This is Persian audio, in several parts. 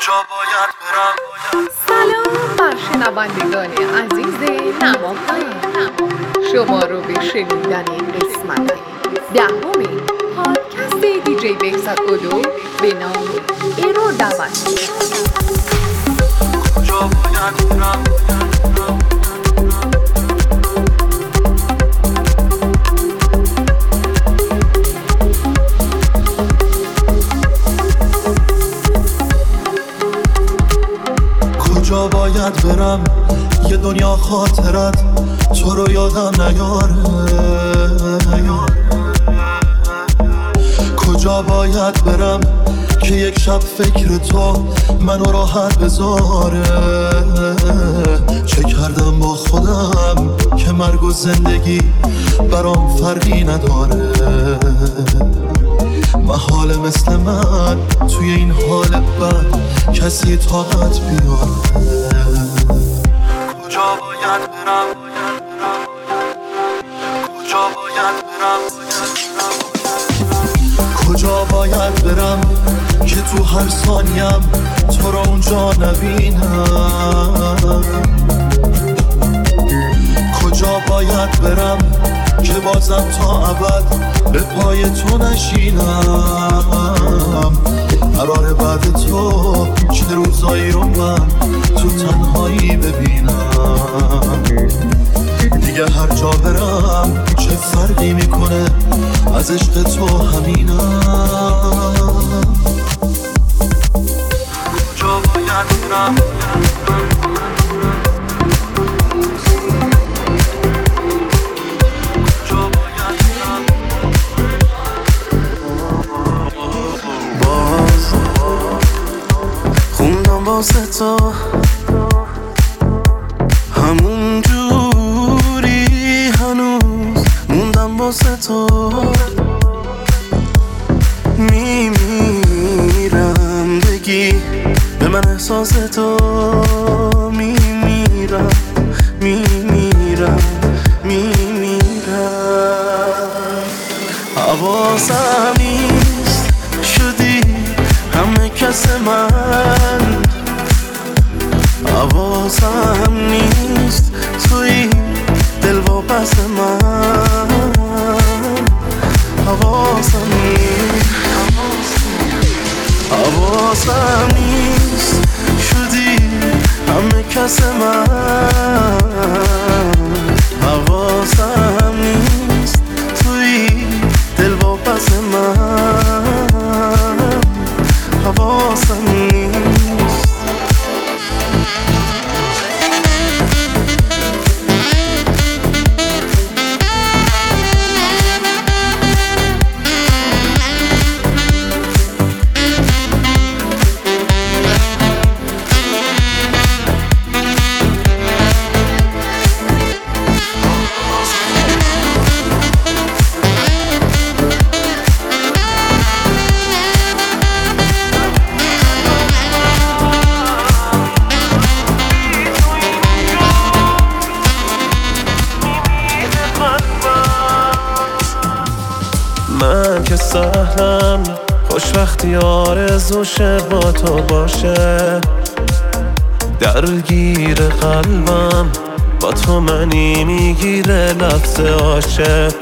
کجا باید برم. سلام بر شنوندگان عزیز نماکان. شما رو به شنیدن قسمت دهمین پادکست دیجی بهزاد اولو به نام ایرو دعوت. کجا باید برم؟ باید برم یه دنیا خاطرت تو رو یادم نیاره. کجا باید برم که یک شب فکر تو منو راحت بذاره؟ چه کردم با خودم که مرگ و زندگی برام فرقی نداره؟ محال مثل من توی این حال بد کسی طاقت بیاره کجا باید برم؟ کجا باید برم؟ کجا باید برم که تو هر ثانیم تو را اونجا نبینم؟ باید برم که بازم تا ابد به پای تو نشینم. قرار بعد تو چه روزایی رو من تو تنهایی ببینم. دیگه هر جا برم چه فرقی می‌کنه از عشق تو همینم. کجا باید برم. واسه کس من. آرزوشه با تو باشه. درگیر قلبم با تو منی می‌گیره لفظ عاشق.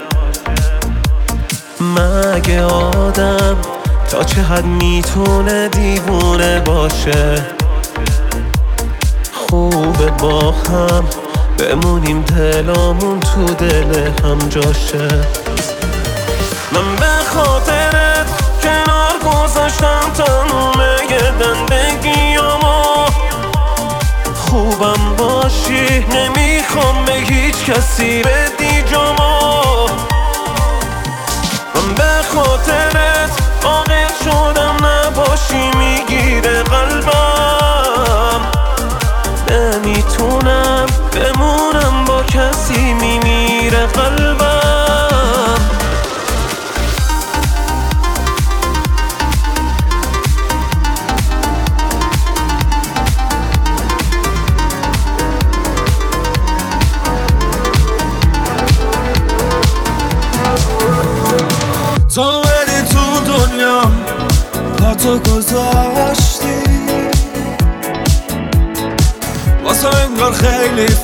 مگه آدم تا چه حد می‌تونه دیوونه باشه؟ خوبه با هم بمونیم دلامون تو دل هم جاشه. من به کنار گذاشتم تموم زندگیامو خوبم باشی نمی‌خوام به هیچ کسی بدی جامو. من به خاطرت عاقل شدم نباشی می‌گیره قلبم. نمی‌تونم بمونم با کسی میمیره قلبم.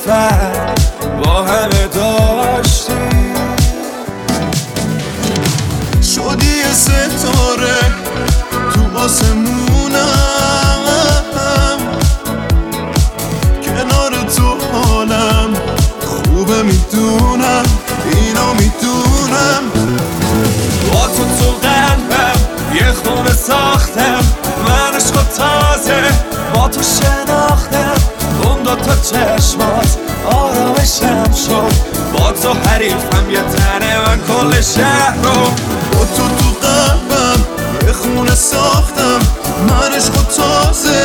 fly. کل شهر رو با تو تو قلبم یه خونه ساختم. من عشق تازه.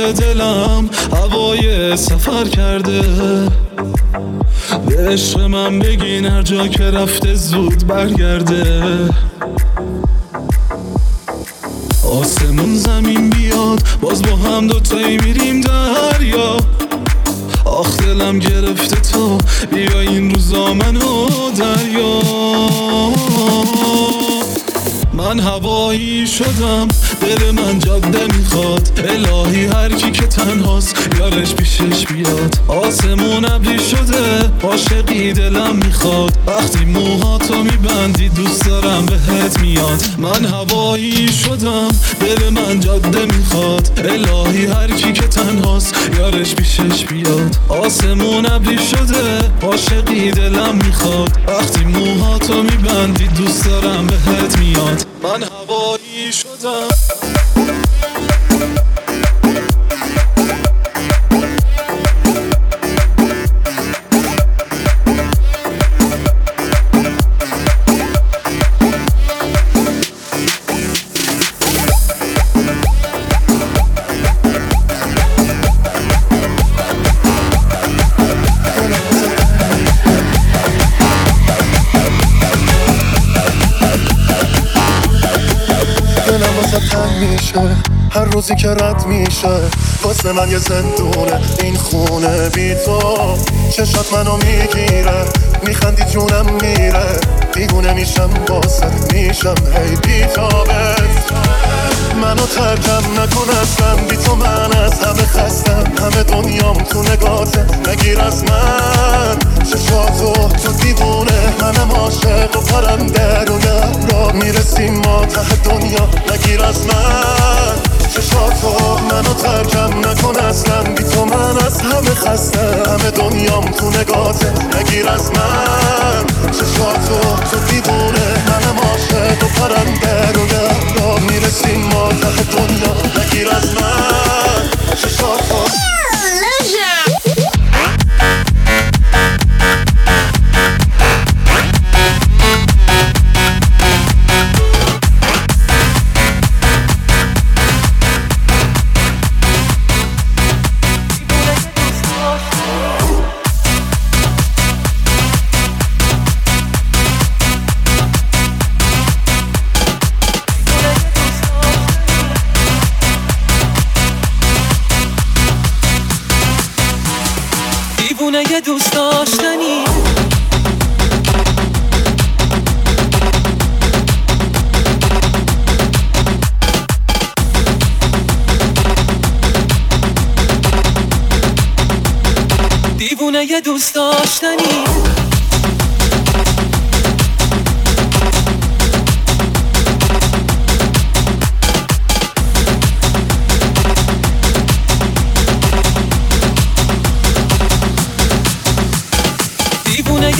دلم هوای سفر کرده. به من بگین هر جا که رفته زود برگرده. آسمون زمین بیاد باز با هم دوتایی میریم دریا. آخ دلم گرفته تو بیا این روزا منو دریا. من هوایی شدم دل من جاده می‌خواد الهی هر کی که تنهاست یارش پیشش بیاد. آسمون ابری شده عاشقی دلم می‌خواد. وقتی موهاتو میبندی دوست دارم بهت میاد. من هوایی شدم دل من جاده می‌خواد الهی هر کی که تنهاست یارش پیشش بیاد. آسمون ابری شده عاشقی دلم می‌خواد. وقتی موهاتو میبندی دوست دارم بهت میاد. من هوایی شدم. میشه. هر روزی که رد میشه واسه من یه زندونه. این خونه بی تو. چشات منو می‌گیره. میخندی جونم میره. دیوونه میشم واسه میشم. هی بی منو ترکم نکن اصلا بی تو من از همه خستم. همه دنیام تو نگاته نگیر از من. چشاتو تو دیوونه. منم عاشق و پرنده. روی را می‌رسیم ما ته دنیا. نگیر از من. چشاتو منو ترکم نکن اصلا. بی تو من از همه خسته همه دنیام تو نگاته نگیر از من. چشاتو تو دیوونه. منم عاشق و پرنده. روی را می‌رسیم. ما ته دنیا. نگیر از من. چشاتو. دیوونه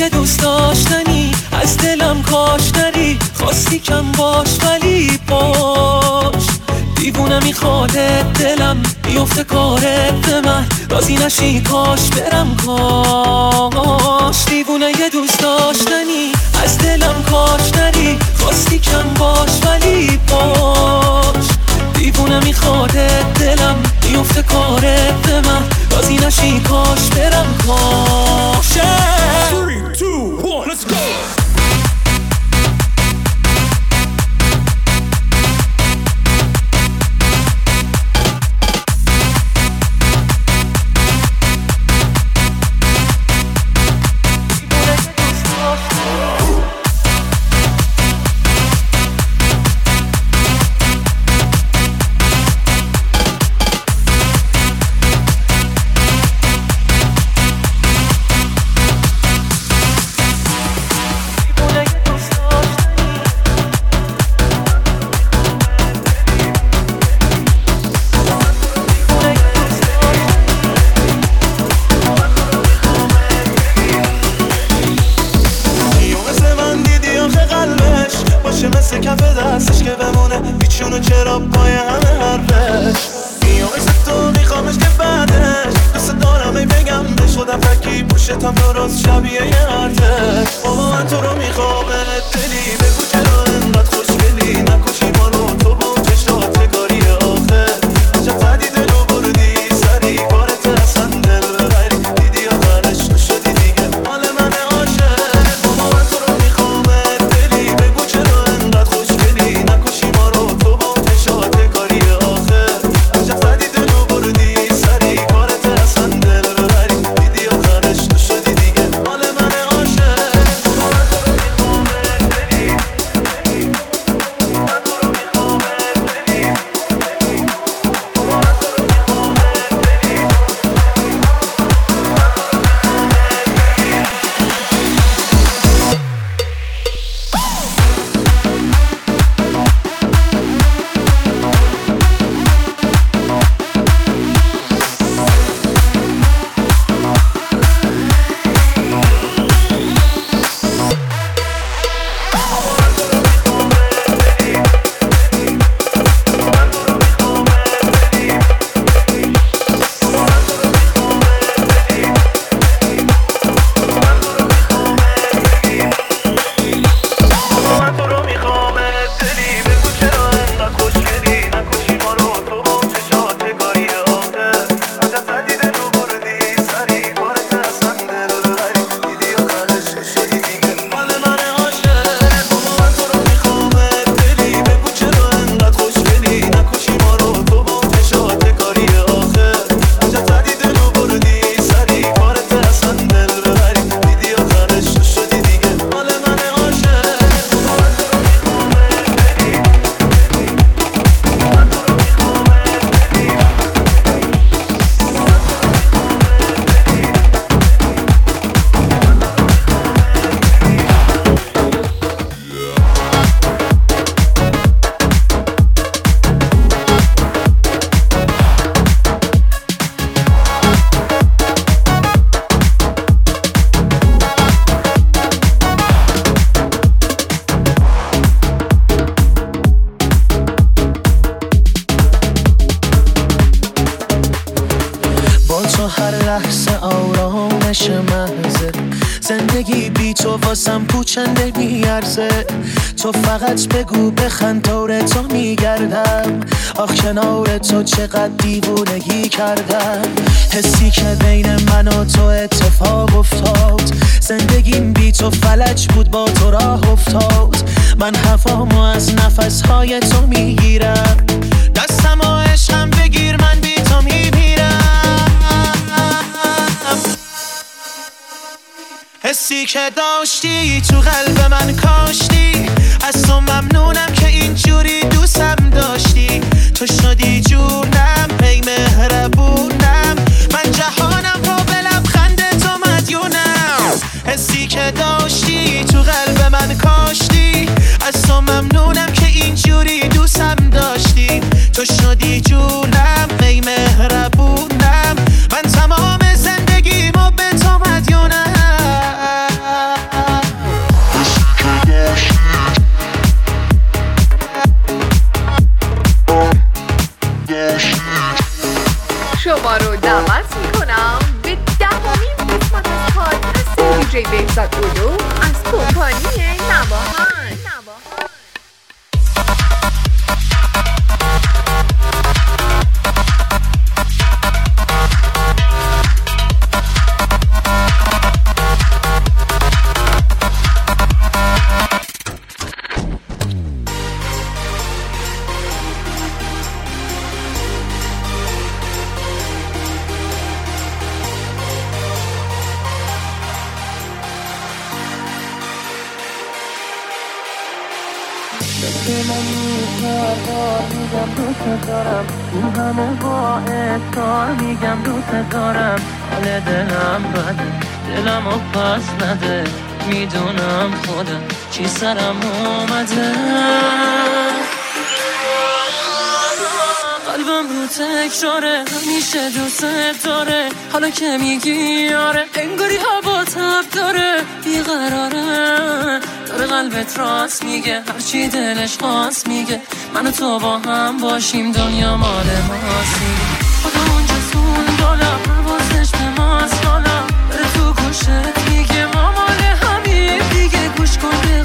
دیوونه دوست داشتنی از دلم کاش نری خواستی کم باش ولی باش. دیوونه می‌خواد دلم بیفته کارت به من. رازی نشی کاش برم کاش. دیوونه یه دوست داشتنی از دلم کاش نری خواستی کم باش ولی باش. دیوونه می‌خواد دلم بیفته کارت به من. رازی نشی کاش برم کاش تو فقط بگو بخند دور تو میگردم. آخ کنار تو چقدر دیوونگی کردم. حسی که بین من و تو اتفاق افتاد. زندگیم بی تو فلج بود با تو راه افتاد. من هوامو از نفسهای تو می‌گیرم. دستم و عشقم بگیر من بی تو میمیرم. حسی که داشتی تو قلب من کاشتی. از تو ممنونم که اینجوری دوستم داشتی. تو شدی جونم پی مهربونم. من جهانم رو به لبخند تو مدیونم. حسی که داشتی تو قلب من کاشتی. بار میگم دوست دارم این همه با اصرار میگم دوست دارم حال دلم بده دلم و می‌دونم خودم چی سرم اومده؟ قلبم رو تکراره. همیشه دوست داره حالا که میگی آره انگاری هوا تب داره. بیقراره داره قلبت راست میگه. هرچی دلش خواست میگه. من تو با هم باشیم. دنیا مال ماست میگه. خدا اون جسون دالا پروازش به ماست دالا بره تو گوشت میگه ما مال همیم دیگه. گوش کن به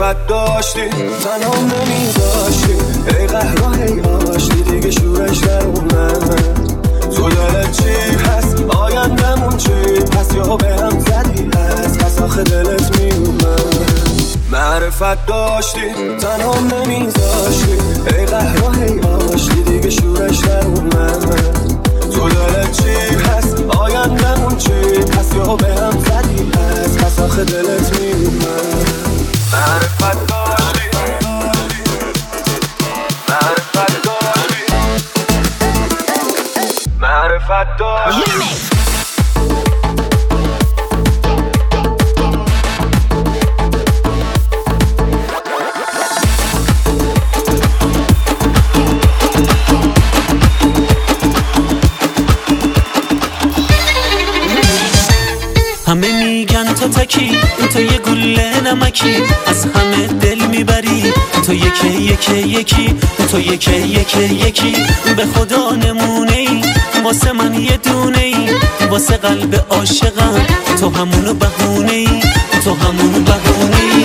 معرفت داشتی تنها نمیذاشتی ای قهرا ای آشتی دیگه شورش در اومد. تو دلت چی هست؟ آیندمون چی پس یا به هم زدی هست پس آخه دلت میومد معرفت داشتی تنها نمیذاشتی ای قهرا ای آشتی دیگه شورش در اومد. تو دلت چی هست؟ آیندمون چی پس یا به هم زدی هست پس آخه دلت میومد معرفت نمکی از همه دل می‌بری. تو یکی یکی یکی تو یکی یکی یکی. به خدا نمونه ای واسه من یه دونه ای واسه قلب عاشقم تو همونو بهونه ای تو همونو بهونه ای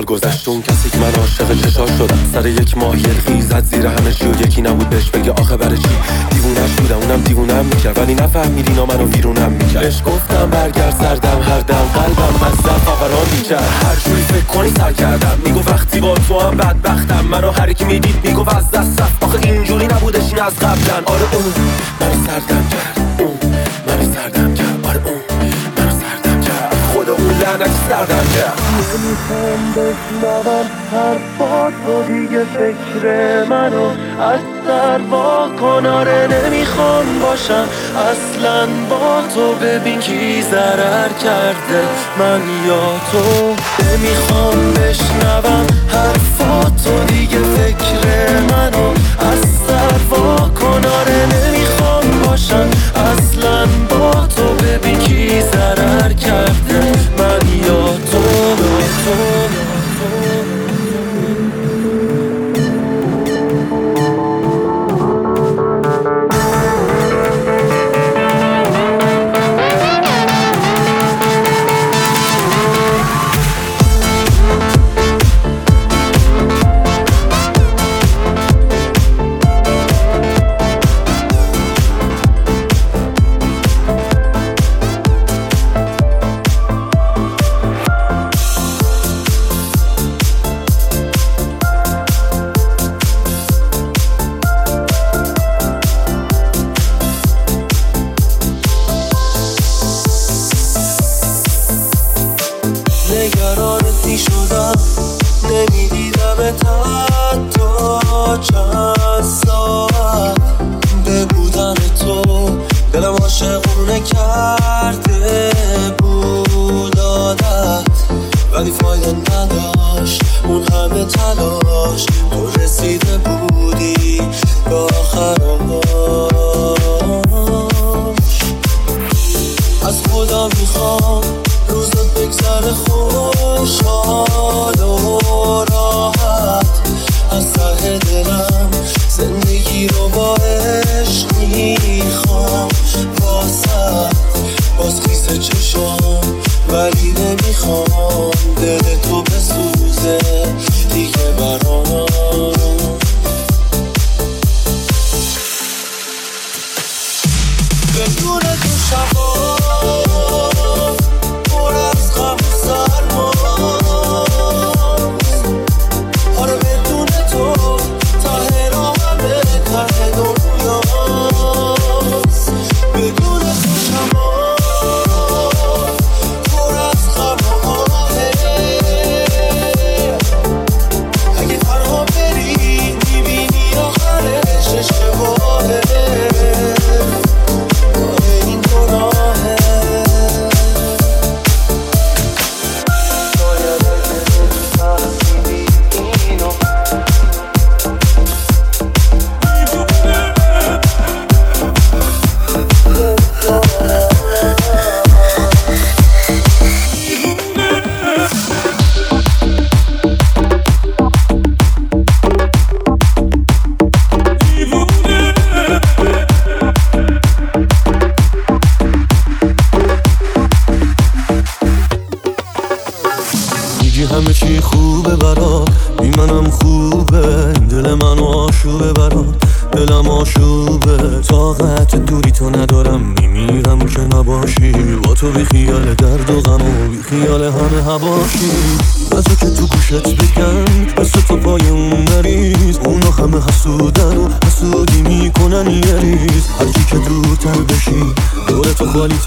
سال گذشت. اون کسی که من عاشق چشاش شدم سر یک ماه یه خیزت زیر همه چی و یکی نبود بهش بگه آخه برای چی؟ دیوونش بودم اونم دیوونم می‌کرد. ولی نفهمید اینا منو ویرونم می‌کرد. بهش گفتم برگرد سردم هر دم. قلبم از زن فقران می‌کرد. هر جوری فکر کنی سر کردم. میگو وقتی با تو هم بدبختم. منو هر کی می‌دید میگو از دست آخه اینجوری نبودش این از قبلن. آره اون منو سردم کرد. اون منو سردم سردم کرد نمی‌خوام بشنوم حرفات تو دیگه فکر منو از سر با کناره نمی‌خوام باشم. اصلا با تو ببین کی ضرر کرده. من یا تو. نمی‌خوام بشنوم حرفات تو دیگه فکر منو از سر با کناره نمی‌خوام باشم. اصلا با تو ببین ضرر کرده من یا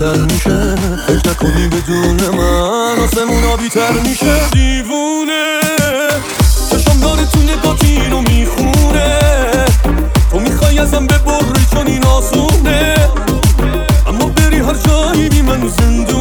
تو خالی تر میشه. فکر نکنی بدون من آسمون بیتر میشه. دیوونه. چشم داره تو نگاتی رو می‌خونه. تو می‌خوای ازم ببری چون این آسونه. اما بری هر جایی بی من زندونه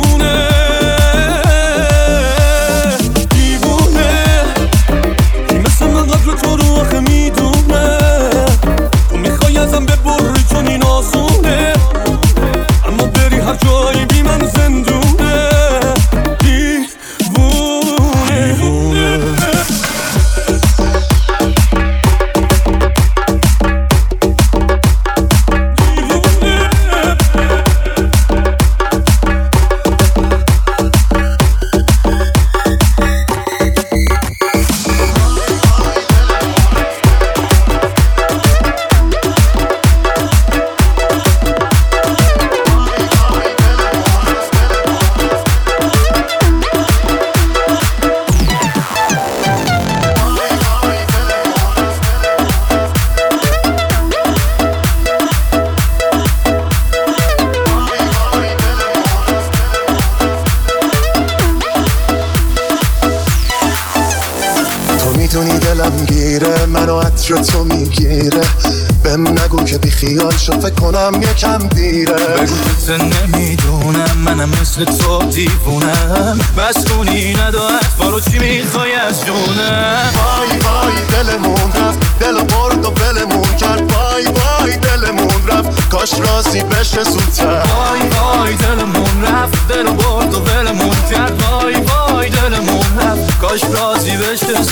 شو فکر کنم یکم دیره. بگو نمی‌دونم منم مثل تو دیوونم. بسونی ندارد فارو چی می‌خوای از جونم؟ وای وای دلمون رفت. دل برد و بلمون کرد. وای وای دلمون رفت. کاش راضی بشه زودتر. وای وای دلمون رفت. دل برد و ولمون کرد. وای وای دلمون رفت. کاش راضی بشه